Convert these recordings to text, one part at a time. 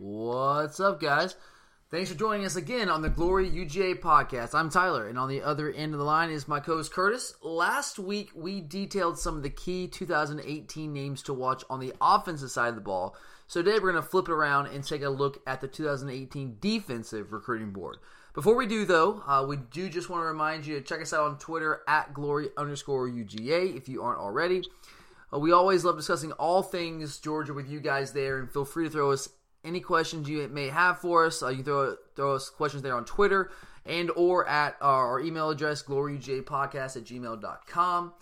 What's up, guys? Thanks for joining us again on the Glory UGA podcast. I'm Tyler, and on the other end of the line is my co host Curtis. Last week, we detailed some of the key 2018 names to watch on the offensive side of the ball. So today, we're going to flip it around and take a look at the 2018 defensive recruiting board. Before we do, though, uh, we do just want to remind you to check us out on Twitter at glory underscore UGA if you aren't already. Uh, we always love discussing all things Georgia with you guys there, and feel free to throw us any questions you may have for us. Uh, you throw throw us questions there on Twitter and or at our, our email address, gloryugapodcast at gmail.com.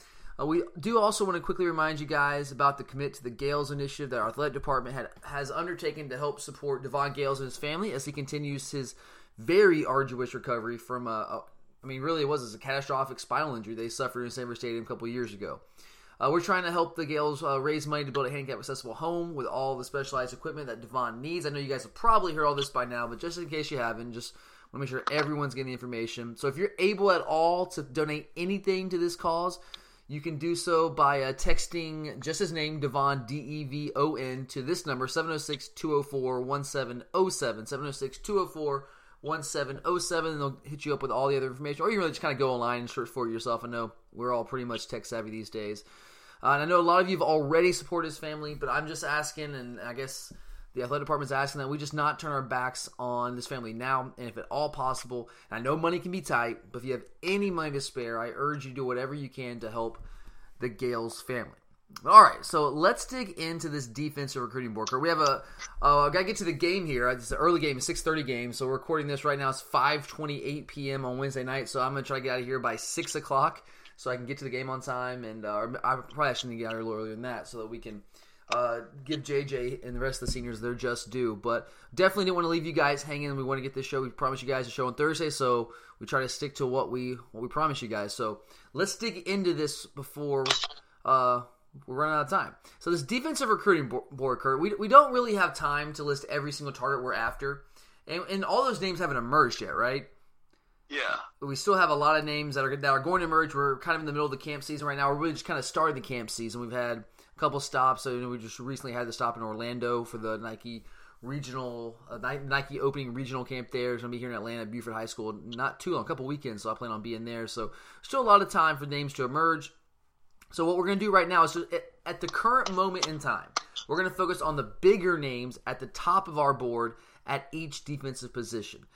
Uh, we do also want to quickly remind you guys about the commit to the Gales initiative that our athletic department had, has undertaken to help support Devon Gales and his family as he continues his very arduous recovery from a, a I mean, really, it was a catastrophic spinal injury they suffered in Sanford Stadium a couple years ago. Uh, we're trying to help the Gales uh, raise money to build a handicap accessible home with all the specialized equipment that Devon needs. I know you guys have probably heard all this by now, but just in case you haven't, just want to make sure everyone's getting the information. So if you're able at all to donate anything to this cause, you can do so by uh, texting just his name, Devon, D E V O N, to this number, 706 204 1707. 706 204 1707 and they'll hit you up with all the other information or you can really just kind of go online and search for it yourself i know we're all pretty much tech savvy these days uh, and i know a lot of you have already supported his family but i'm just asking and i guess the athletic department's asking that we just not turn our backs on this family now and if at all possible i know money can be tight but if you have any money to spare i urge you to do whatever you can to help the gales family all right, so let's dig into this defensive recruiting board. We have a, uh, I gotta get to the game here. It's an early game, six thirty game. So we're recording this right now. It's five twenty eight p.m. on Wednesday night. So I'm gonna try to get out of here by six o'clock so I can get to the game on time. And uh, I probably shouldn't get out earlier than that so that we can uh, give JJ and the rest of the seniors their just due. But definitely didn't want to leave you guys hanging. We want to get this show. We promised you guys a show on Thursday, so we try to stick to what we what we promised you guys. So let's dig into this before. Uh, we're running out of time. So this defensive recruiting board, Kurt, we, we don't really have time to list every single target we're after, and, and all those names haven't emerged yet, right? Yeah. We still have a lot of names that are that are going to emerge. We're kind of in the middle of the camp season right now. We're really just kind of starting the camp season. We've had a couple stops. So you know, we just recently had the stop in Orlando for the Nike regional uh, Nike opening regional camp there. It's gonna be here in Atlanta, Buford High School. Not too long, a couple weekends. So I plan on being there. So still a lot of time for names to emerge. So what we're going to do right now is just, at the current moment in time, we're going to focus on the bigger names at the top of our board at each defensive position.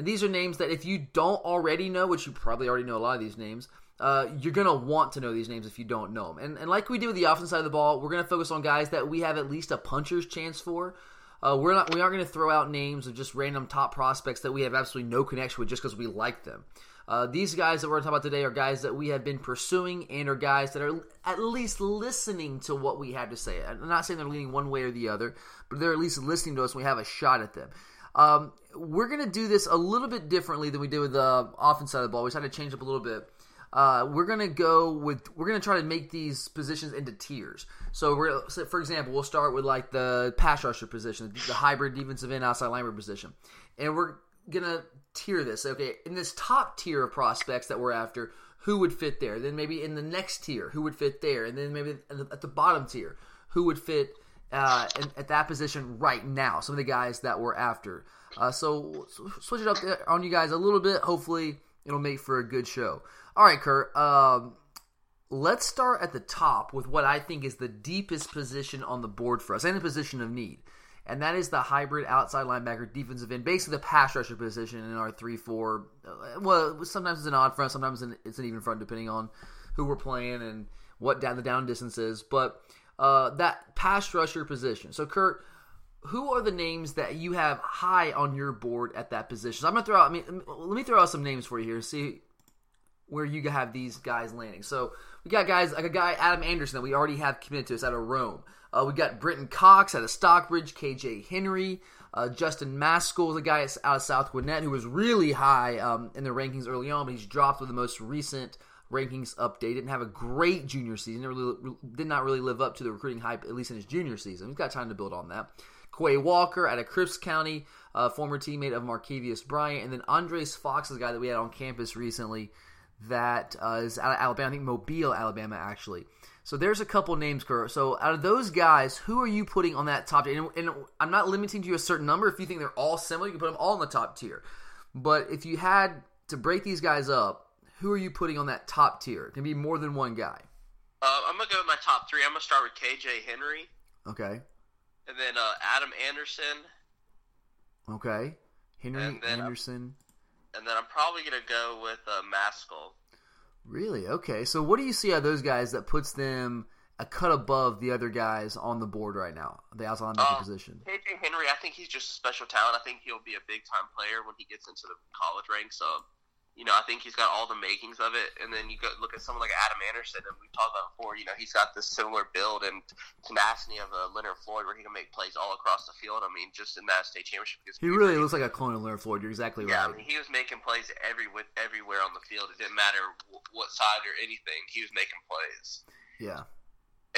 And these are names that if you don't already know, which you probably already know a lot of these names, uh, you're going to want to know these names if you don't know them. And, and like we did with the offensive side of the ball, we're going to focus on guys that we have at least a puncher's chance for. Uh, we're not we aren't going to throw out names of just random top prospects that we have absolutely no connection with just because we like them. Uh, these guys that we're talking about today are guys that we have been pursuing and are guys that are at least listening to what we have to say. I'm not saying they're leaning one way or the other, but they're at least listening to us and we have a shot at them. Um, we're going to do this a little bit differently than we did with the offense side of the ball. We tried to change up a little bit. Uh, we're gonna go with we're gonna try to make these positions into tiers. So we're so for example, we'll start with like the pass rusher position, the hybrid defensive end outside linebacker position, and we're gonna tier this. Okay, in this top tier of prospects that we're after, who would fit there? Then maybe in the next tier, who would fit there? And then maybe at the bottom tier, who would fit uh, in, at that position right now? Some of the guys that we're after. Uh, so switch it up on you guys a little bit. Hopefully, it'll make for a good show. All right, Kurt. Um, let's start at the top with what I think is the deepest position on the board for us and the position of need and that is the hybrid outside linebacker defensive end, basically the pass rusher position in our three four. Uh, well, sometimes it's an odd front, sometimes it's an even front, depending on who we're playing and what down the down distance is. But uh, that pass rusher position. So, Kurt, who are the names that you have high on your board at that position? So I'm gonna throw out. I mean, let me throw out some names for you here. See where you have these guys landing. So we got guys like a guy Adam Anderson that we already have committed to us out of Rome. Uh, we got Brenton Cox out of Stockbridge, KJ Henry, uh, Justin Mascoll is a guy out of South Gwinnett who was really high um, in the rankings early on, but he's dropped with the most recent rankings update. Didn't have a great junior season. Really, did not really live up to the recruiting hype, at least in his junior season. He's got time to build on that. Quay Walker out of Crisp County, uh, former teammate of Markevius Bryant, and then Andres Fox is a guy that we had on campus recently that uh, is out of Alabama. I think Mobile, Alabama, actually. So there's a couple names, Kurt. So out of those guys, who are you putting on that top? And, and, I'm not limiting to a certain number. If you think they're all similar, you can put them all in the top tier. But if you had to break these guys up, who are you putting on that top tier? It can be more than one guy. Uh, I'm gonna go with my top three. I'm gonna start with KJ Henry. Okay. And then uh, Adam Anderson. Okay. Henry and Anderson. I'm, and then I'm probably gonna go with uh, Mascoll. Really? Okay. So what do you see out of those guys that puts them a cut above the other guys on the board right now, the outside linebacker um, position? KJ Henry, I think he's just a special talent. I think he'll be a big time player when he gets into the college ranks. Um, you know, I think he's got all the makings of it. And then you go look at someone like Adam Anderson, and we've talked about before. You know, he's got this similar build and tenacity of uh, Leonard Floyd, where he can make plays all across the field. I mean, just in that state championship, he really looks like a clone of Leonard Floyd. You're exactly yeah, right. I mean, he was making plays every everywhere on the field. It didn't matter what side or anything. He was making plays. Yeah.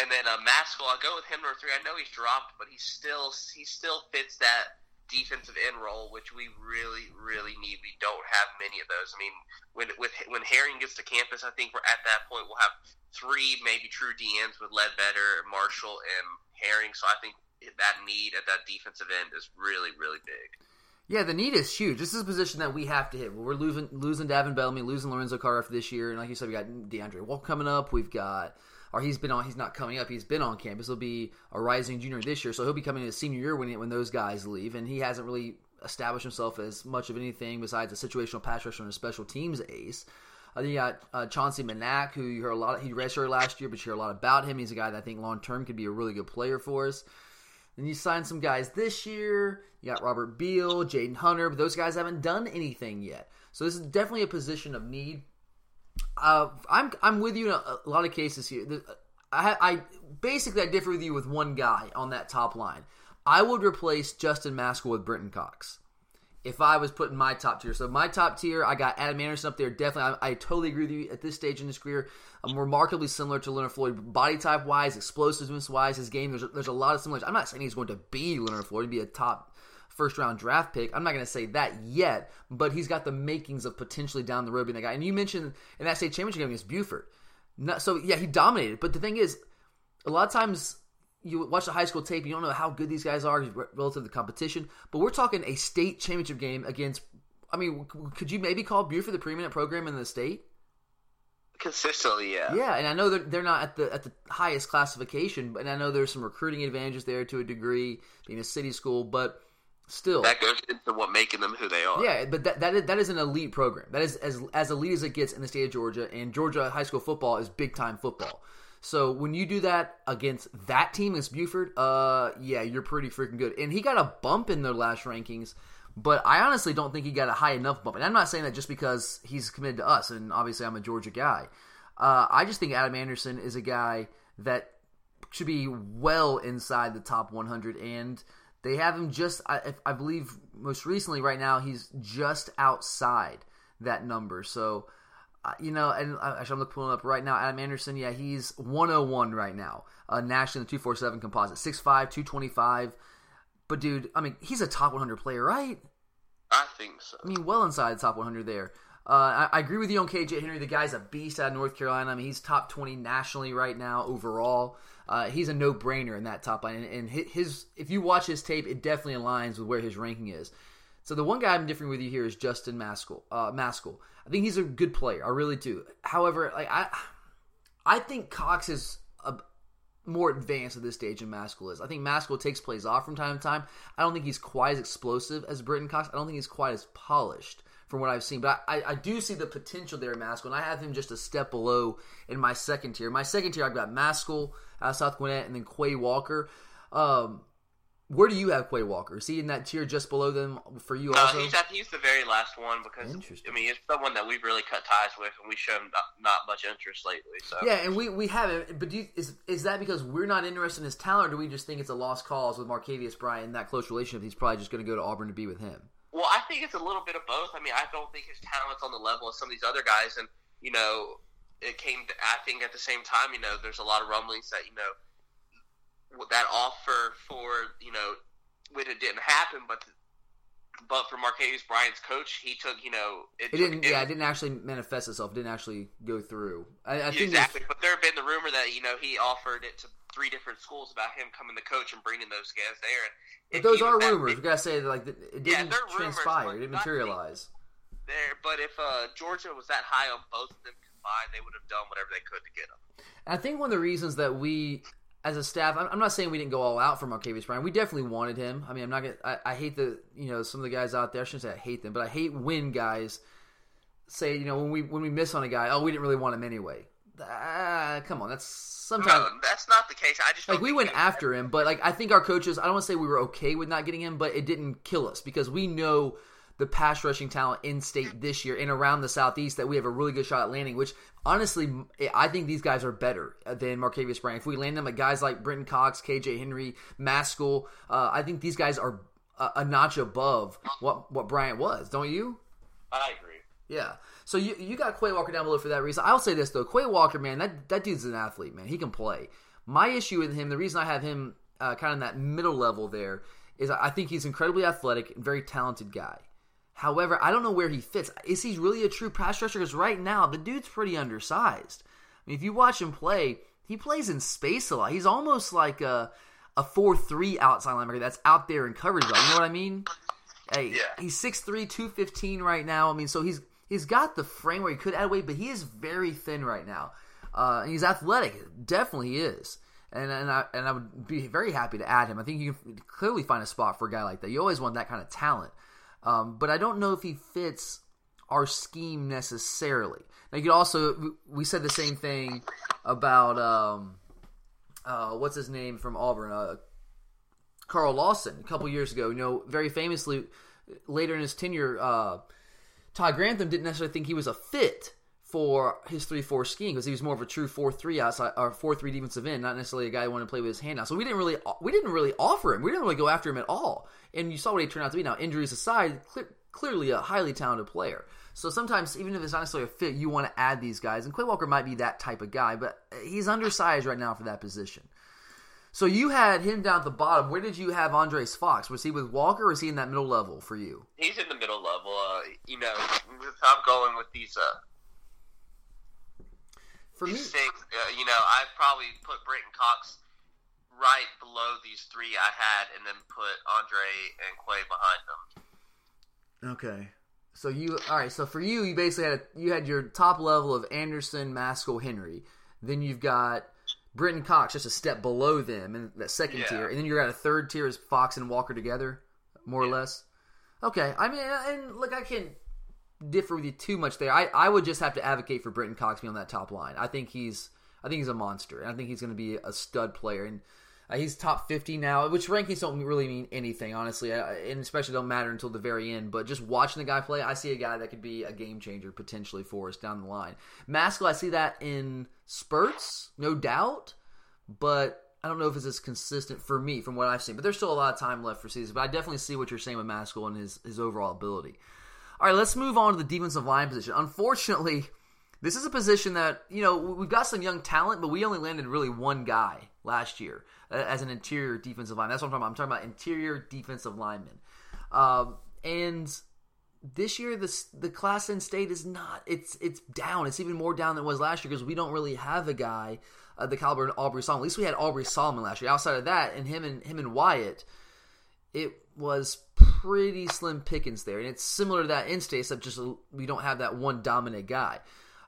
And then uh, Mascoll, I'll go with him number three. I know he's dropped, but he still he still fits that defensive end role, which we really, really need. We don't have many of those. I mean, when with when Herring gets to campus, I think we're at that point. We'll have three maybe true DNs with Ledbetter, Marshall, and Herring. So I think that need at that defensive end is really, really big. Yeah, the need is huge. This is a position that we have to hit. We're losing losing Davin Bellamy, losing Lorenzo after this year, and like you said, we got DeAndre Walk coming up. We've got or he's been on. He's not coming up. He's been on campus. He'll be a rising junior this year, so he'll be coming in his senior year when when those guys leave, and he hasn't really established himself as much of anything besides a situational pass rusher and a special teams ace. Uh, then you got uh, Chauncey Manac, who you heard a lot. Of, he redshirted last year, but you hear a lot about him. He's a guy that I think long term could be a really good player for us. Then you signed some guys this year. You got Robert Beal, Jaden Hunter, but those guys haven't done anything yet. So this is definitely a position of need. Uh, I'm I'm with you in a, a lot of cases here. I, I basically I differ with you with one guy on that top line. I would replace Justin Mascoll with Brenton Cox if I was putting my top tier. So my top tier, I got Adam Anderson up there. Definitely, I, I totally agree with you. At this stage in his career, I'm remarkably similar to Leonard Floyd, body type wise, explosiveness wise, his game. There's a, there's a lot of similarities. I'm not saying he's going to be Leonard Floyd, be a top first round draft pick. I'm not going to say that yet, but he's got the makings of potentially down the road being that guy. And you mentioned in that state championship game against Buford. Not, so yeah, he dominated. But the thing is, a lot of times you watch the high school tape, you don't know how good these guys are relative to the competition. But we're talking a state championship game against. I mean, could you maybe call Buford the preeminent program in the state? Consistently, yeah. Yeah, and I know they're, they're not at the at the highest classification, but I know there's some recruiting advantages there to a degree, being a city school, but still that goes into what making them who they are. Yeah, but that that is, that is an elite program. That is as as elite as it gets in the state of Georgia, and Georgia high school football is big time football. So when you do that against that team against Buford, uh, yeah, you're pretty freaking good. And he got a bump in their last rankings, but I honestly don't think he got a high enough bump. And I'm not saying that just because he's committed to us, and obviously I'm a Georgia guy. Uh, I just think Adam Anderson is a guy that should be well inside the top 100 and they have him just, I, I believe, most recently right now, he's just outside that number. So, uh, you know, and uh, actually, I'm looking pulling up right now. Adam Anderson, yeah, he's 101 right now, uh, nationally in the 247 composite, 6'5, 225. But, dude, I mean, he's a top 100 player, right? I think so. I mean, well inside the top 100 there. Uh, I, I, agree with you on KJ Henry. The guy's a beast out of North Carolina. I mean, he's top 20 nationally right now overall. Uh, he's a no brainer in that top line. And, and, his, if you watch his tape, it definitely aligns with where his ranking is. So the one guy I'm differing with you here is Justin Mascoll. Uh, Mascoll. I think he's a good player. I really do. However, like I, I think Cox is a, more advanced at this stage than Mascoll is. I think Mascoll takes plays off from time to time. I don't think he's quite as explosive as Brenton Cox. I don't think he's quite as polished from what I've seen. But I, I do see the potential there in Mascoll, and I have him just a step below in my second tier. My second tier, I've got Mascoll, uh, South Gwinnett, and then Quay Walker. Um, Where do you have Quay Walker? Is he in that tier just below them for you? Uh, Also, he's at, he's the very last one because I mean it's someone that we've really cut ties with, and we shown not, not much interest lately. So yeah, and we we haven't. But do you, is is that because we're not interested in his talent, or do we just think it's a lost cause with Marcavius Bryant and that close relationship? He's probably just going to go to Auburn to be with him. Well, I think it's a little bit of both. I mean, I don't think his talent's on the level of some of these other guys, and you know, it came. To, I think at the same time, you know, there's a lot of rumblings that you know that offer for you know when it didn't happen, but but for Marquez Bryant's coach, he took you know It took- didn't. Yeah, it didn't actually manifest itself. It didn't actually go through. I, I think exactly. But there had been the rumor that you know he offered it to three different schools about him coming to coach and bringing those guys there. And But those are rumors. big We gotta say that like it didn't rumors, transpire. It didn't materialize. there, but if uh, Georgia was that high on both of them combined, they would have done whatever they could to get him. I think one of the reasons that we, as a staff, I'm I'm not saying we didn't go all out for Marcavius Bryant. We definitely wanted him. I mean, I'm not gonna. I, I hate the you know some of the guys out there. I shouldn't say I hate them, but I hate when guys say you know when we when we miss on a guy, oh we didn't really want him anyway. Ah, come on, that's sometimes. No, that's not the case. I just Like we went after him, but like I think our coaches. I don't want to say we were okay with not getting him, but it didn't kill us because we know the pass rushing talent in state this year and around the southeast that we have a really good shot at landing. Which honestly, I think these guys are better than Marcavius Bryant. If we land them at guys like Brenton Cox, KJ Henry, Mascoll, uh, I think these guys are a, a notch above what what Bryant was. Don't you? I agree. Yeah. So you you got Quay Walker down below for that reason. I'll say this though, Quay Walker, man, that that dude's an athlete, man. He can play. My issue with him, the reason I have him uh, kind of in that middle level there, is I think he's incredibly athletic and very talented guy. However, I don't know where he fits. Is he really a true pass rusher? Because right now the dude's pretty undersized. I mean, if you watch him play, he plays in space a lot. He's almost like a a four three outside linebacker that's out there in coverage. You know what I mean? Hey, Yeah. he's 6'3", 215 right now. I mean, so he's he's got the frame where he could add weight, but he is very thin right now. Uh, and he's athletic, definitely he is. And and I and I would be very happy to add him. I think you can clearly find a spot for a guy like that. You always want that kind of talent, um, but I don't know if he fits our scheme necessarily. Now you could also we said the same thing about um, uh, what's his name from Auburn, uh, Carl Lawson a couple years ago. You know, very famously, later in his tenure, uh, Todd Grantham didn't necessarily think he was a fit for his three four scheme because he was more of a true four three outside or four three defensive end, not necessarily a guy who wanted to play with his hand out. So we didn't really we didn't really offer him. We didn't really go after him at all. And you saw what he turned out to be. Now injuries aside, cle clearly a highly talented player. So sometimes even if it's not necessarily a fit, you want to add these guys. And Quay Walker might be that type of guy, but he's undersized right now for that position. So you had him down at the bottom. Where did you have Andres Fox? Was he with Walker or was he in that middle level for you? He's in the middle level. Uh, you know, I'm going with these uh, For me, six. Uh, you know, I'd probably put Brenton Cox right below these three I had, and then put Andre and Quay behind them. Okay. So you all right? So for you, you basically had a, you had your top level of Anderson, Mascoll, Henry. Then you've got Brenton Cox just a step below them in that second Yeah. tier, and then you're at a third tier is Fox and Walker together, more or less. Okay. I mean, and look, I can't differ with you too much there. I, I would just have to advocate for Brenton Cox being on that top line. I think he's I think he's a monster, and I think he's going to be a stud player. And uh, he's top fifty now, which rankings don't really mean anything, honestly, uh, and especially don't matter until the very end. But just watching the guy play, I see a guy that could be a game changer potentially for us down the line. Mascoll, I see that in spurts, no doubt, but I don't know if it's as consistent for me from what I've seen. But there's still a lot of time left for season. But I definitely see what you're saying with Mascoll and his his overall ability. All right, let's move on to the defensive line position. Unfortunately, this is a position that you know we've got some young talent, but we only landed really one guy last year uh, as an interior defensive line. That's what I'm talking about. I'm talking about interior defensive linemen, um, and this year this the class in state is not. It's it's down. It's even more down than it was last year because we don't really have a guy uh, the caliber of Aubrey Solomon. At least we had Aubrey Solomon last year. Outside of that, and him and him and Wyatt, it was pretty slim pickings there, and it's similar to that in state, except just we don't have that one dominant guy.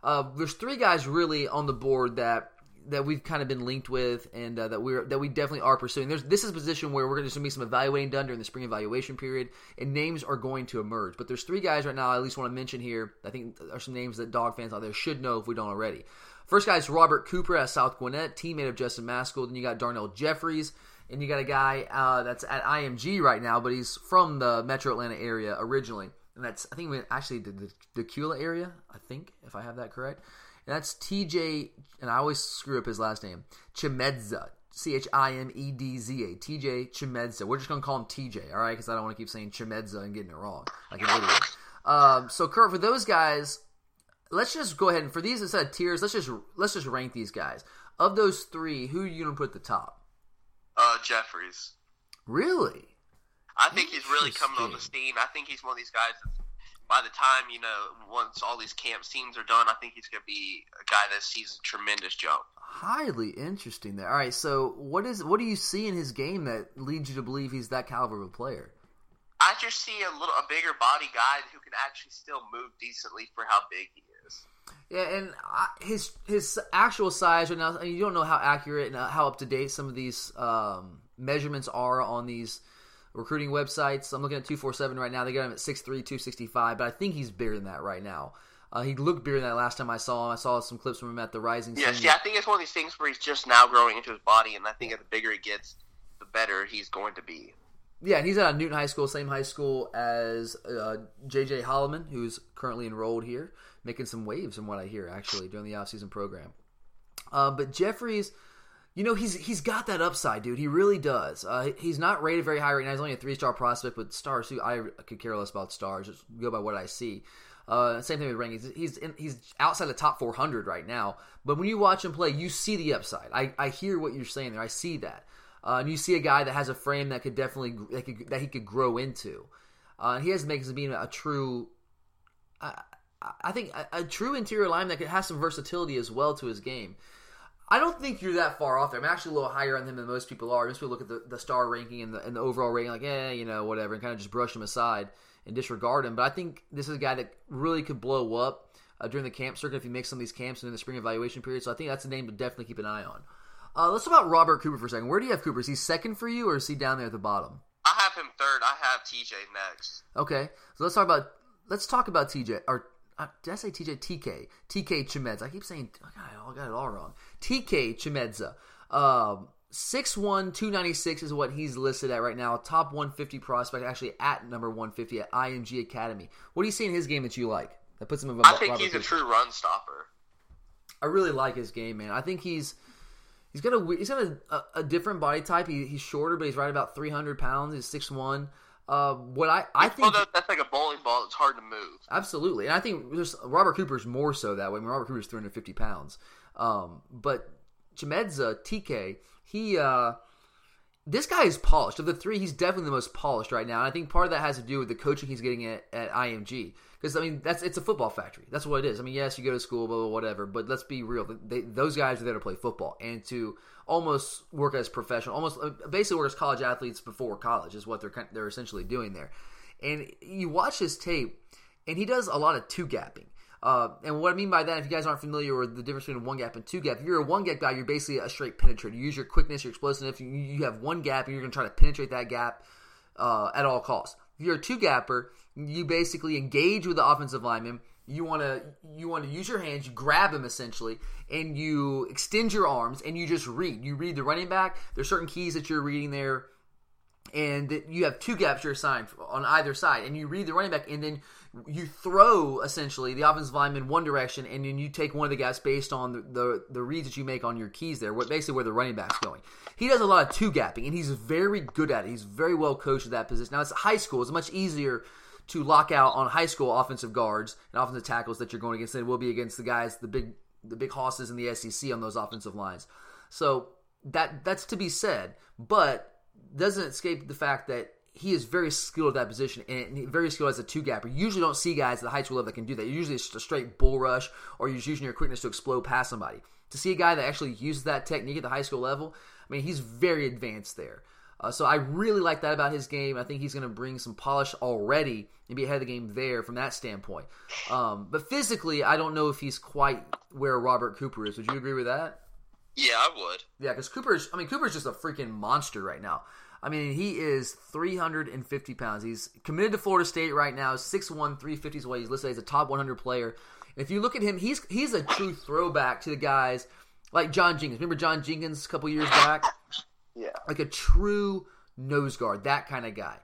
Uh, there's three guys really on the board that that we've kind of been linked with, and uh, that we're that we definitely are pursuing. There's this is a position where we're going to be some evaluating done during the spring evaluation period, and names are going to emerge. But there's three guys right now I at least want to mention here. I think are some names that dog fans out there should know if we don't already. First guy is Robert Cooper at South Gwinnett, teammate of Justin Mascoll. Then you got Darnell Jeffries and you got a guy uh, that's at IMG right now, but he's from the Metro Atlanta area originally, and that's I think actually the, the Dacula area. I think if I have that correct, and that's TJ, and I always screw up his last name, Chimedza. C H I M E D Z A. TJ Chimedza. We're just to call him TJ, all right? Because I don't want to keep saying Chimedza and getting it wrong like an idiot. Um, so, Kurt, for those guys, let's just go ahead and for these instead of tiers, let's just let's just rank these guys. Of those three, who are you to put at the top? Uh, Jeffries. Really? I think he's really coming on the scene. I think he's one of these guys that by the time, you know, once all these camp scenes are done, I think he's going to be a guy that sees a tremendous jump. Highly interesting there. All right, so what is what do you see in his game that leads you to believe he's that caliber of a player? I just see a little a bigger body guy who can actually still move decently for how big he is. Yeah, and his his actual size right now, I mean, you don't know how accurate and how up to date some of these um, measurements are on these recruiting websites. I'm looking at 247 right now. They got him at 6'3", 265, but I think he's bigger than that right now. Uh, he looked bigger than that last time I saw him. I saw some clips from him at the Rising Yeah, see, I think it's one of these things where he's just now growing into his body, and I think the bigger he gets, the better he's going to be. Yeah, and he's at Newton High School, same high school as uh, J.J. Holloman, who's currently enrolled here, making some waves from what I hear, actually, during the offseason program. Uh, but Jeffries – you know he's he's got that upside, dude. He really does. Uh, he's not rated very high right now. He's only a three star prospect, but stars. Who I could care less about stars. Just go by what I see. Uh, same thing with rankings. He's in, he's outside the top 400 right now. But when you watch him play, you see the upside. I, I hear what you're saying there. I see that. Uh, and you see a guy that has a frame that could definitely that, could, that he could grow into. Uh, he has to make him being a true. Think a, a, true interior lineman that could have some versatility as well to his game. I don't think you're that far off there. I'm actually a little higher on him than most people are. Most people look at the, the star ranking and the, and the overall rating, like, eh, you know, whatever, and kind of just brush him aside and disregard him. But I think this is a guy that really could blow up uh, during the camp circuit if he makes some of these camps and in the spring evaluation period. So I think that's a name to definitely keep an eye on. Uh, let's talk about Robert Cooper for a second. Where do you have Cooper? Is he second for you, or is he down there at the bottom? I have him third. I have TJ next. Okay, so let's talk about let's talk about TJ or uh, did I say TJ? TK. TK Chimedza. I keep saying, oh God, I got it all wrong. TK Chimedza. Um, 6'1", 296 is what he's listed at right now. Top 150 prospect, actually at number 150 at IMG Academy. What do you see in his game that you like? That puts him above I think Robert he's a true run stopper. I really like his game, man. I think he's he's got a he's got a, a, a different body type. He, he's shorter, but he's right about 300 pounds. He's 6'1". Uh, what I I think well, that's like a bowling ball. It's hard to move. Absolutely, and I think there's Robert Cooper's more so that way. I mean, Robert Cooper's 350 pounds, um, but Chimedza TK he uh, this guy is polished. Of the three, he's definitely the most polished right now. And I think part of that has to do with the coaching he's getting at, at IMG. Because I mean, that's it's a football factory. That's what it is. I mean, yes, you go to school, blah, blah whatever. But let's be real. They, those guys are there to play football and to almost work as professional, almost uh, basically work as college athletes before college is what they're they're essentially doing there. And you watch his tape, and he does a lot of two gapping. Uh, and what I mean by that, if you guys aren't familiar with the difference between one gap and two gap, if you're a one gap guy, you're basically a straight penetrator. You use your quickness, your explosiveness. You, you have one gap, and you're going to try to penetrate that gap uh, at all costs. If you're a two gapper, you basically engage with the offensive lineman. You want to you want to use your hands you grab him essentially and you extend your arms and you just read. You read the running back. There's certain keys that you're reading there. And you have two gaps you're assigned on either side. And you read the running back and then you throw essentially the offensive lineman one direction and then you take one of the gaps based on the, the, the reads that you make on your keys there what basically where the running back's going. He does a lot of two gapping and he's very good at it. He's very well coached at that position. Now it's high school. It's much easier to lock out on high school offensive guards and offensive tackles that you're going against it will be against the guys, the big the big hosses in the SEC on those offensive lines. So that that's to be said, but doesn't escape the fact that he is very skilled at that position and very skilled as a two gapper. You usually don't see guys at the high school level that can do that. Usually it's just a straight bull rush or you're using your quickness to explode past somebody. To see a guy that actually uses that technique at the high school level, I mean, he's very advanced there. Uh, so I really like that about his game. I think he's going to bring some polish already and be ahead of the game there from that standpoint. Um, but physically, I don't know if he's quite where Robert Cooper is. Would you agree with that? Yeah, I would. Yeah, because Cooper's. I mean, Cooper's just a freaking monster right now. I mean, he is 350 pounds. He's committed to Florida State right now. 6'1", 350 is what he's listed as a top 100 player. And if you look at him, he's he's a true throwback to the guys like John Jenkins. Remember John Jenkins a couple years back? Yeah. like a true nose guard, that kind of guy.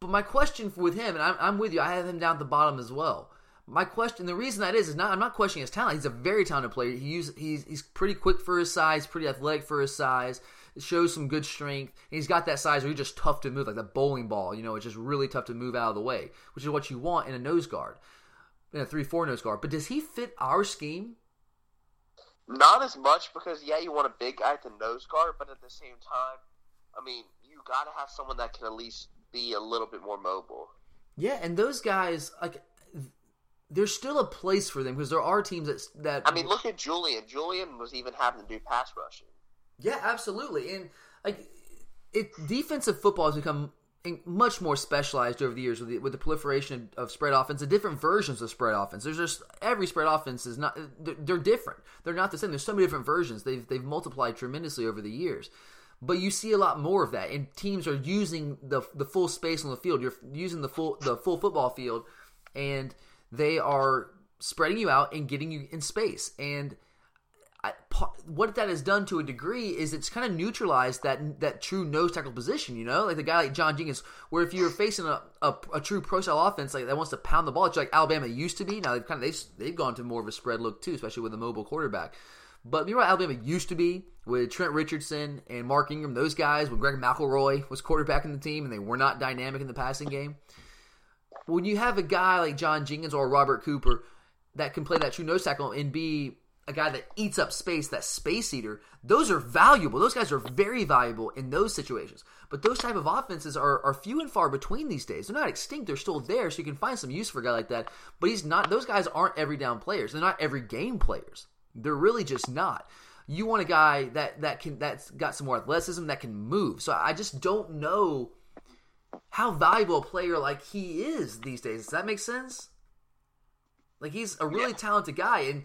But my question with him, and I'm, I'm with you, I have him down at the bottom as well. My question, the reason that is, is not I'm not questioning his talent. He's a very talented player. He use, he's he's pretty quick for his size, pretty athletic for his size. It shows some good strength. And he's got that size where he's just tough to move, like the bowling ball. You know, it's just really tough to move out of the way, which is what you want in a nose guard, in a three four nose guard. But does he fit our scheme? Not as much because yeah, you want a big guy at the nose guard, but at the same time, I mean, you got to have someone that can at least be a little bit more mobile. Yeah, and those guys like there's still a place for them because there are teams that that. I mean, look at Julian. Julian was even having to do pass rushing. Yeah, absolutely, and like it, defensive football has become much more specialized over the years with the, with the proliferation of spread offense and different versions of spread offense. There's just every spread offense is not they're different. They're not the same. There's so many different versions. They've they've multiplied tremendously over the years. But you see a lot more of that, and teams are using the the full space on the field. You're using the full the full football field, and they are spreading you out and getting you in space. And What that has done to a degree is it's kind of neutralized that that true nose tackle position. You know, like the guy like John Jenkins, where if you're facing a, a, a true pro style offense like that wants to pound the ball, it's like Alabama used to be. Now they've kind of they've, they've gone to more of a spread look too, especially with a mobile quarterback. But know what Alabama used to be with Trent Richardson and Mark Ingram, those guys, when Greg McElroy was quarterbacking the team and they were not dynamic in the passing game. When you have a guy like John Jenkins or Robert Cooper that can play that true nose tackle and be a guy that eats up space, that space eater, those are valuable. Those guys are very valuable in those situations. But those type of offenses are, are few and far between these days. They're not extinct. They're still there, so you can find some use for a guy like that. But he's not. Those guys aren't every down players. They're not every game players. They're really just not. You want a guy that that can that's got some more athleticism that can move. So I just don't know how valuable a player like he is these days. Does that make sense? Like he's a really yeah. talented guy, and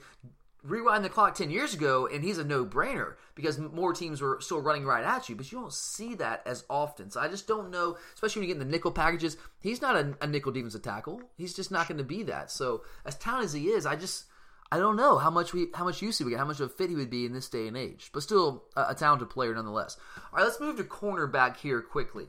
rewind the clock 10 years ago and he's a no-brainer because more teams were still running right at you but you don't see that as often so i just don't know especially when you get in the nickel packages he's not a, a nickel defensive tackle he's just not going to be that so as talented as he is i just I don't know how much we how much use we get, how much of a fit he would be in this day and age, but still a, a talented player nonetheless. All right, let's move to cornerback here quickly.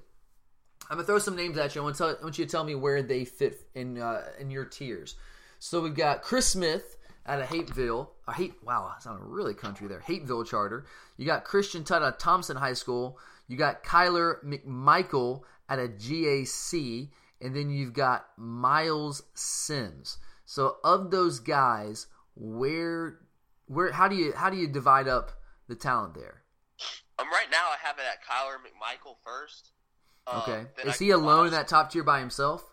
I'm gonna throw some names at you. I want, tell, I want you to tell me where they fit in uh, in your tiers. So we've got Chris Smith out of Hapeville. I hate wow, that sounded really country there. Hapeville charter. You got Christian Tutt at Thompson High School. You got Kyler McMichael at a GAC, and then you've got Myles Sims. So of those guys, where where how do you how do you divide up the talent there? Um, right now I have it at Kyler McMichael first. Um, okay, is he alone in that top tier by himself?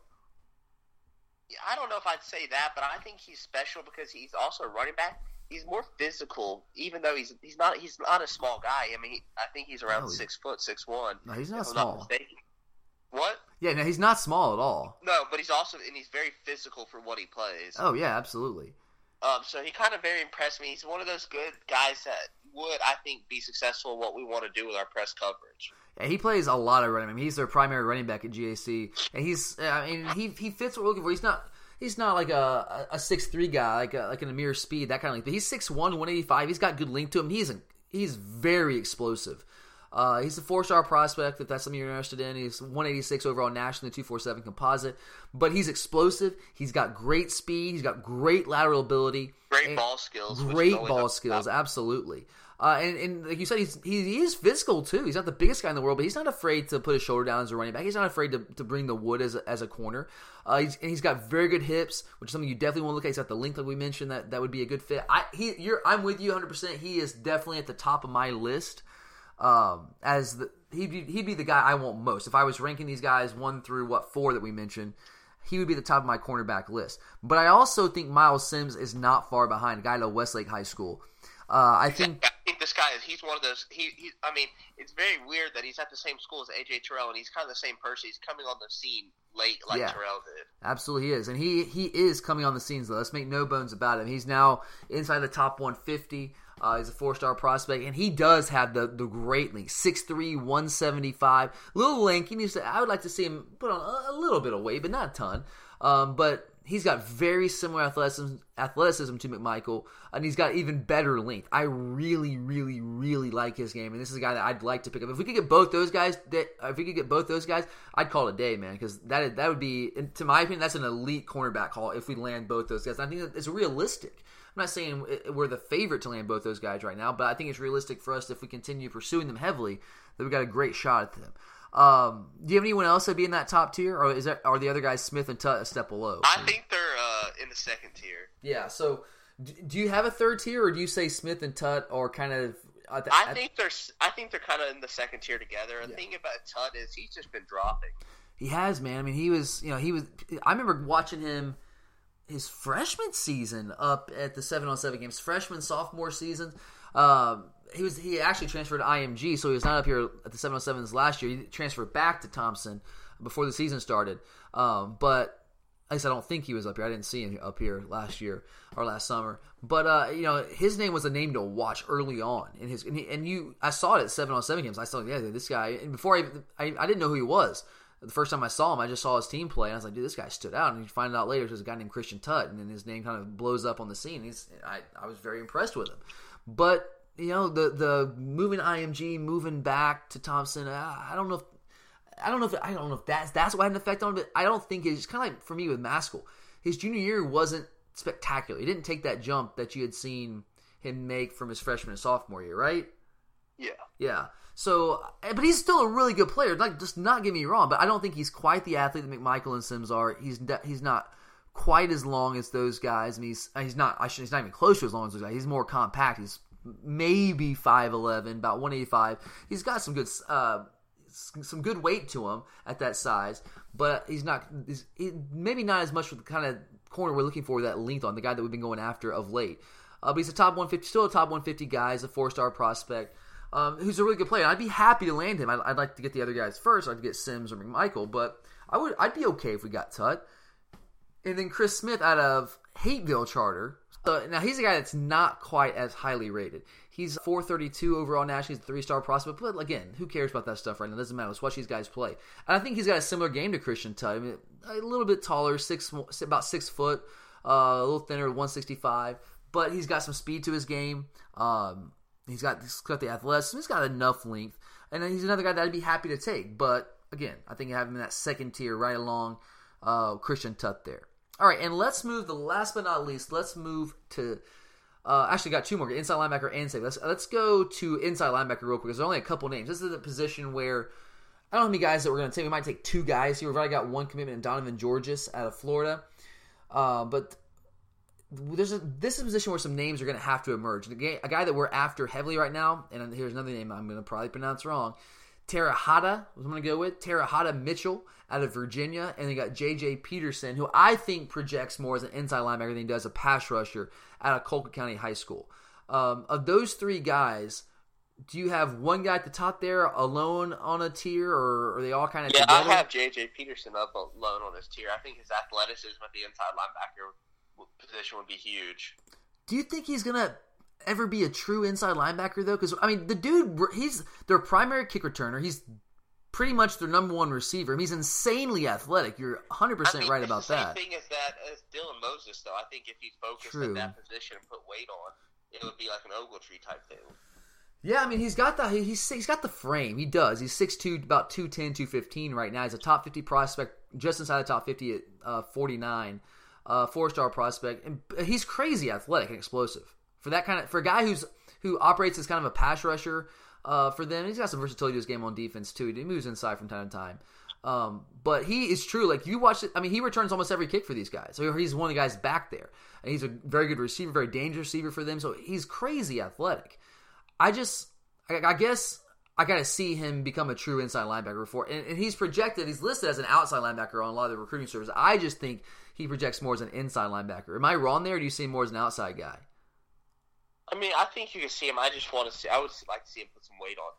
I don't know if I'd say that, but I think he's special because he's also a running back. He's more physical, even though he's he's not he's not a small guy. I mean, I think he's around no, six foot, six one. No, he's not small. Not what? Yeah, no, he's not small at all. No, but he's also and he's very physical for what he plays. Oh yeah, absolutely. Um, so he kind of very impressed me. He's one of those good guys that would, I think, be successful in what we want to do with our press coverage. Yeah, he plays a lot of running. I mean, he's their primary running back at GAC, and he's. I mean, he he fits what we're looking for. He's not. He's not like a a six three guy like a, like an Ameer Speed that kind of length. But he's 6'1", 185. He's got good length to him. He's a, he's very explosive. Uh, he's a four star prospect if that's something you're interested in. He's 186 overall nationally, 247 composite. But he's explosive. He's got great speed. He's got great lateral ability. Great ball skills. Great ball skills, absolutely. Uh, and, and, like you said, he's he, is physical too. He's not the biggest guy in the world, but he's not afraid to put his shoulder down as a running back. He's not afraid to, to bring the wood as a, as a corner. Uh, he's, and he's got very good hips, which is something you definitely want to look at. He's got the length that we mentioned that that would be a good fit. I he you're I'm with you 100. percent He is definitely at the top of my list um, as the he'd be, he'd be the guy I want most. If I was ranking these guys one through what four that we mentioned, he would be the top of my cornerback list. But I also think Myles Sims is not far behind a guy at Westlake High School. Uh, I think I think this guy is he's one of those he, he I mean it's very weird that he's at the same school as AJ Terrell and he's kind of the same person. He's coming on the scene late like yeah, Terrell did. Absolutely he is. And he he is coming on the scenes though. Let's make no bones about it he's now inside the top 150 uh, he's a four star prospect, and he does have the the great length 6'3", 175. Little lanky. Needs to, I would like to see him put on a, a, little bit of weight, but not a ton. Um, but he's got very similar athleticism, athleticism to McMichael, and he's got even better length. I really, really, really like his game, and this is a guy that I'd like to pick up. If we could get both those guys, if we could get both those guys, I'd call it a day, man, because that that would be, to my opinion, that's an elite cornerback call if we land both those guys. I think it's realistic. I'm not saying we're the favorite to land both those guys right now, but I think it's realistic for us if we continue pursuing them heavily that we got a great shot at them. Um, do you have anyone else that'd be in that top tier, or is that are the other guys Smith and Tutt a step below? I think they're uh, in the second tier. Yeah. So, do you have a third tier, or do you say Smith and Tutt are kind of? At the, I think they're. I think they're kind of in the second tier together. The yeah. thing about Tutt is he's just been dropping. He has, man. I mean, he was. You know, he was. I remember watching him his freshman season up at the seven on seven games, freshman sophomore season. Um, he was he actually transferred to IMG, so he was not up here at the 707s last year. He transferred back to Thompson before the season started. Um, but I guess I don't think he was up here. I didn't see him up here last year or last summer. But uh, you know, his name was a name to watch early on in his and, he, and you I saw it at seven on seven games. I saw yeah this guy and before I, I I didn't know who he was. The first time I saw him, I just saw his team play, and I was like, "Dude, this guy stood out." And you find out later, there's a guy named Christian Tutt, and then his name kind of blows up on the scene. He's, I, I was very impressed with him. But you know the the moving IMG, moving back to Thompson. I, I don't know if I don't know if I don't know if that's that's what had an effect on him. But I don't think it's kind of like for me with Mascoll. His junior year wasn't spectacular. He didn't take that jump that you had seen him make from his freshman and sophomore year, right? Yeah. Yeah. So, eh, but he's still a really good player. Like, just not get me wrong, but I don't think he's quite the athlete that McMichael and Sims are. He's he's not quite as long as those guys, and he's he's not. I should, he's not even close to as long as those guys. He's more compact. He's maybe 5'11", about 185. He's got some good uh, some good weight to him at that size, but he's not he's, he, maybe not as much with the kind of corner we're looking for that length on the guy that we've been going after of late. Uh, but he's a top 150, still a top 150 guy. He's a four star prospect. Um, who's a really good player. I'd be happy to land him. I'd, I'd, like to get the other guys first. I'd get Sims or McMichael, but I would I'd be okay if we got Tutt. And then Chris Smith out of Hapeville Charter uh, now he's a guy that's not quite as highly rated. He's 432 overall nationally. He's a three-star prospect, but again, who cares about that stuff right now? It doesn't matter. Let's watch these guys play. And I think he's got a similar game to Christian Tutt. I mean, a little bit taller, six about six foot, uh, a little thinner, 165, but he's got some speed to his game. Um, he's got he's got the athleticism. He's got enough length, and he's another guy that I'd be happy to take. But again, I think you have him in that second tier, right along uh, Christian Tutt there. All right, and let's move. The last but not least, let's move to. Uh, actually, got two more inside linebacker and safety. Let's let's go to inside linebacker real quick. There's only a couple names. This is a position where I don't know how many guys that we're going to take. We might take two guys here. We've already got one commitment in Donovan Georges out of Florida, uh, but there's a, this is a position where some names are going to have to emerge. A guy that we're after heavily right now, and here's another name I'm going to probably pronounce wrong. Terahata, I'm going to go with Terahata Mitchell out of Virginia, and they got J.J. Peterson, who I think projects more as an inside linebacker than he does a pass rusher out of Colquitt County High School. Um, of those three guys, do you have one guy at the top there alone on a tier, or are they all kind of yeah? Together? I have J.J. Peterson up alone on this tier. I think his athleticism at the inside linebacker position would be huge. Do you think he's gonna ever be a true inside linebacker though? Because I mean, the dude, he's their primary kick returner. He's pretty much their number one receiver. He's insanely athletic. You're 100 percent right about the that. Thing is that as Dylan Moses, though, I think if he's focused True. in that position and put weight on, it would be like an Ogletree type thing. Yeah, I mean he's got the he's he's got the frame. He does. He's 6'2", about 210, 215 right now. He's a top fifty prospect, just inside the top fifty at uh, forty nine, uh, four star prospect, and he's crazy athletic and explosive for that kind of for a guy who's who operates as kind of a pass rusher uh, for them. He's got some versatility to his game on defense too. He moves inside from time to time. Um, but he is true. Like you watch it, I mean, he returns almost every kick for these guys. So he's one of the guys back there, and he's a very good receiver, very dangerous receiver for them. So he's crazy athletic. I just, I, I guess, I got to see him become a true inside linebacker before. And, and, he's projected, he's listed as an outside linebacker on a lot of the recruiting services. I just think he projects more as an inside linebacker. Am I wrong there? Or do you see him more as an outside guy? I mean, I think you can see him. I just want to see. I would like to see him put some weight on.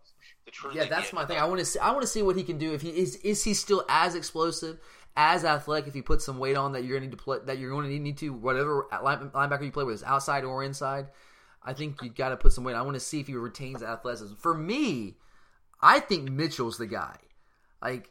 The truth. Yeah, that's my thing. I want to see. I want to see what he can do. If he is, is he still as explosive, as athletic? If he puts some weight on, that you're going to need to play. That you're going to need to whatever linebacker you play with, outside or inside. I think you got to put some weight. I want to see if he retains athleticism. For me, I think Mitchell's the guy. Like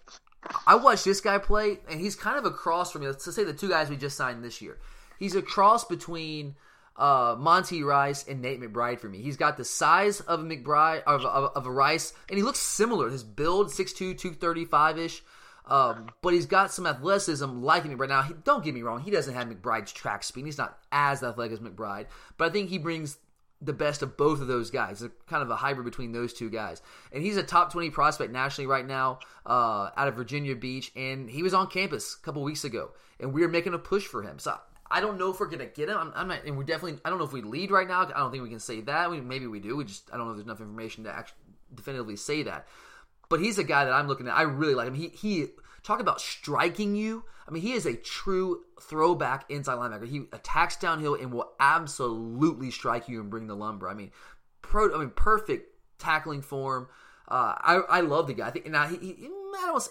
I watched this guy play, and he's kind of a cross for me. Let's say the two guys we just signed this year. He's a cross between uh, Monty Rice and Nate McBride for me. He's got the size of a McBride of, of, of a Rice, and he looks similar. His build 6'2", 235 ish. Um, but he's got some athleticism like McBride. Now, he, don't get me wrong, he doesn't have McBride's track speed. He's not as athletic as McBride, but I think he brings the best of both of those guys. It's kind of a hybrid between those two guys. And he's a top 20 prospect nationally right now uh, out of Virginia Beach. And he was on campus a couple weeks ago. And we are making a push for him. So I don't know if we're to get him. I'm, I'm, not, and we're definitely, I don't know if we lead right now. I don't think we can say that. We, maybe we do. We just, I don't know if there's enough information to actually definitively say that. But he's a guy that I'm looking at. I really like him. He, he, talk about striking you. I mean, he is a true throwback inside linebacker. He attacks downhill and will absolutely strike you and bring the lumber. I mean, pro, I mean, perfect tackling form. Uh, I, I love the guy. I think now he, he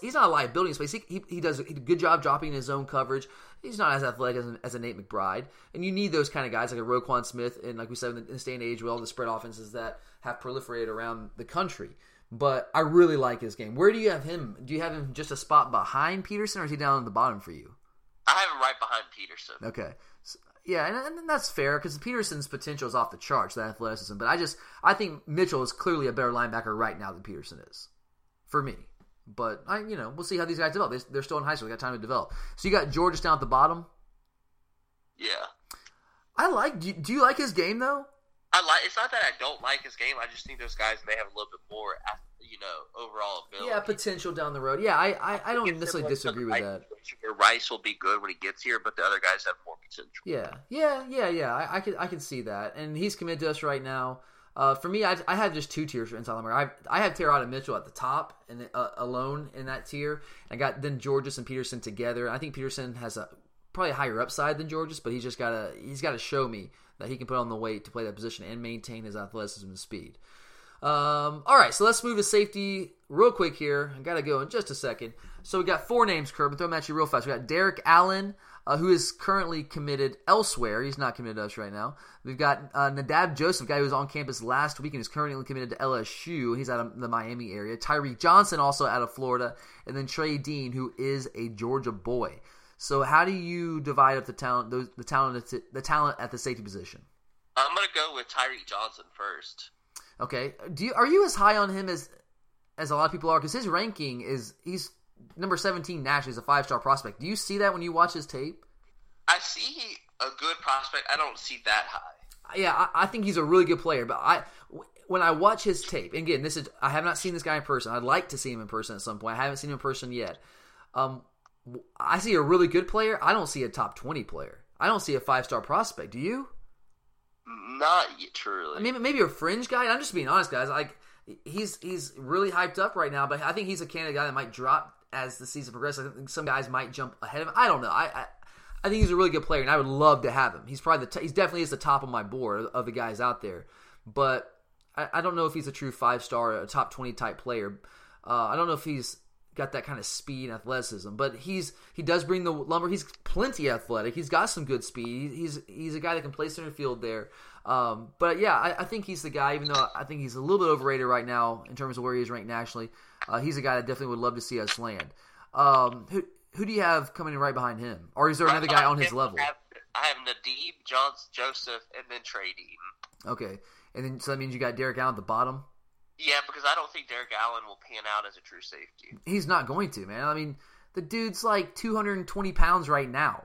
he's not a liability in space. He, he, he does a good job dropping his own coverage. He's not as athletic as, as a Nate McBride, and you need those kind of guys like a Roquan Smith, and like we said in, this day and age, with all the spread offenses that have proliferated around the country but I really like his game. Where do you have him? Do you have him just a spot behind Peterson, or is he down at the bottom for you? I have him right behind Peterson. Okay. So, yeah, and, and, that's fair because Peterson's potential is off the charts, that athleticism. But I just I think Mitchell is clearly a better linebacker right now than Peterson is, for me. But I, you know, we'll see how these guys develop. They, are still in high school; they got time to develop. So you got Georges down at the bottom. Yeah. I like. Do you, do you like his game though? I like. It's not that I don't like his game. I just think those guys may have a little bit more, you know, overall ability. Yeah, potential down the road. Yeah, I I, I don't necessarily disagree with that. Rice will be good when he gets here, but the other guys have more potential. Yeah, yeah, yeah, yeah. I, I can I can see that, and he's committed to us right now. Uh, for me, I, I have just two tiers for inside linebacker. I I have Teradja Mitchell at the top and uh, alone in that tier. I got then Georges and Peterson together. I think Peterson has a probably a higher upside than Georges, but he's just got to he's got to show me that he can put on the weight to play that position and maintain his athleticism and speed. Um, all right, so let's move to safety real quick here. I got to go in just a second. So we got four names, and throw them at you real fast. We got Derrik Allen, uh, who is currently committed elsewhere. He's not committed to us right now. We've got uh, Nadab Joseph, guy who was on campus last week and is currently committed to LSU. He's out of the Miami area. Tyreke Johnson, also out of Florida. And then Trey Dean, who is a Georgia boy. So how do you divide up the talent, the, the talent, the talent at the safety position? I'm gonna go with Tyreke Johnson first. Okay. Do you are you as high on him as as a lot of people are? Because his ranking is he's number 17 Nash is a five star prospect. Do you see that when you watch his tape? I see a good prospect. I don't see that high. Yeah, I, I think he's a really good player, but I when I watch his tape, and again, this is I have not seen this guy in person. I'd like to see him in person at some point. I haven't seen him in person yet. Um, I see a really good player. I don't see a top 20 player. I don't see a five star prospect. Do you? Not yet, truly. I mean, maybe a fringe guy. I'm just being honest, guys. Like he's he's really hyped up right now, but I think he's a candidate guy that might drop as the season progresses. I think some guys might jump ahead of him. I don't know. I, I I think he's a really good player, and I would love to have him. He's probably the t- he's definitely is the top of my board of the guys out there, but I, I don't know if he's a true five star, a top twenty type player. Uh, I don't know if he's got that kind of speed and athleticism. But he's he does bring the lumber. He's plenty athletic. He's got some good speed. He's he's a guy that can play center field there. Um, but yeah, I, I, think he's the guy. Even though I think he's a little bit overrated right now in terms of where he is ranked nationally, uh, he's a guy that definitely would love to see us land. Um, who who do you have coming in right behind him, or is there another guy on his level? I have, I have Nadab, Johnson, Joseph, and then Trey Dean. Okay, and then so that means you got Derrik Allen at the bottom. Yeah, because I don't think Derrik Allen will pan out as a true safety. He's not going to, man. I mean, the dude's like 220 pounds right now.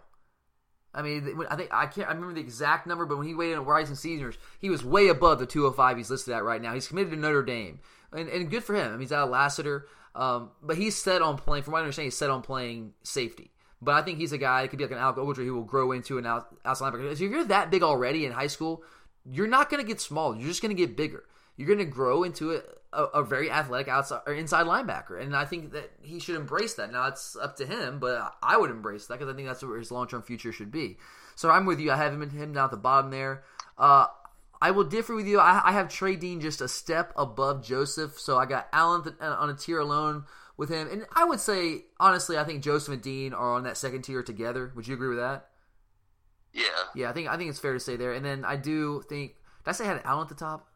I mean, I think I can't. I remember the exact number, but when he weighed in at Rising Seniors, he was way above the 205 he's listed at right now. He's committed to Notre Dame, and, and good for him. I mean, he's out of Lassiter, um, but he's set on playing. From what I understand, he's set on playing safety. But I think he's a guy that could be like an Alec Ogletree who will grow into an outside linebacker. If you're that big already in high school, you're not going to get smaller. You're just going to get bigger you're going to grow into a, a, a, very athletic outside or inside linebacker, and I think that he should embrace that. Now it's up to him, but I would embrace that because I think that's where his long term future should be. So I'm with you. I have him him down at the bottom there. Uh, I will differ with you. I, I, have Trey Dean just a step above Joseph, so I got Allen uh, on a tier alone with him, and I would say honestly, I think Joseph and Dean are on that second tier together. Would you agree with that? Yeah. Yeah, I think I think it's fair to say there. And then I do think did I say I had Allen at the top?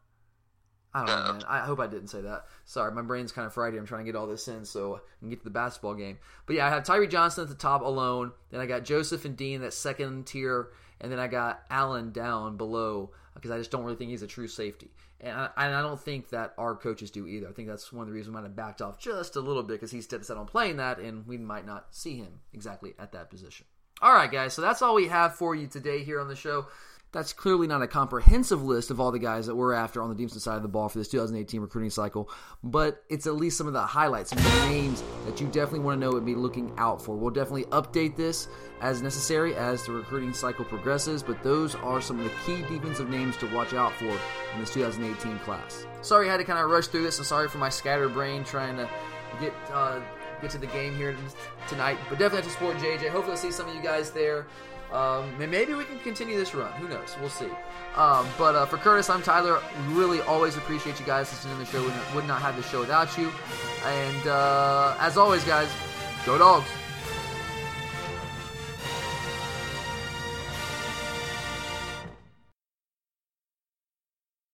I don't know, man. I hope I didn't say that. Sorry, my brain's kind of fried here. I'm trying to get all this in so I can get to the basketball game. But yeah, I have Tyreke Johnson at the top alone. Then I got Joseph and Dean that second tier, and then I got Allen down below because I just don't really think he's a true safety. And I, and I don't think that our coaches do either. I think that's one of the reasons we might have backed off just a little bit because he's set on playing that, and we might not see him exactly at that position. All right, guys. So that's all we have for you today here on the show. That's clearly not a comprehensive list of all the guys that we're after on the defensive side of the ball for this 2018 recruiting cycle, but it's at least some of the highlights, some of the names that you definitely want to know and be looking out for. We'll definitely update this as necessary as the recruiting cycle progresses, but those are some of the key defensive names to watch out for in this 2018 class. Sorry I had to kind of rush through this, and sorry for my scattered brain trying to get uh, get to the game here tonight, but definitely have to support JJ. Hopefully, I'll see some of you guys there. Um, maybe we can continue this run. Who knows? We'll see. Um, but uh, for Curtis, I'm Tyler. Really, always appreciate you guys listening to the show. We would not have the show without you. And uh, as always, guys, go dogs.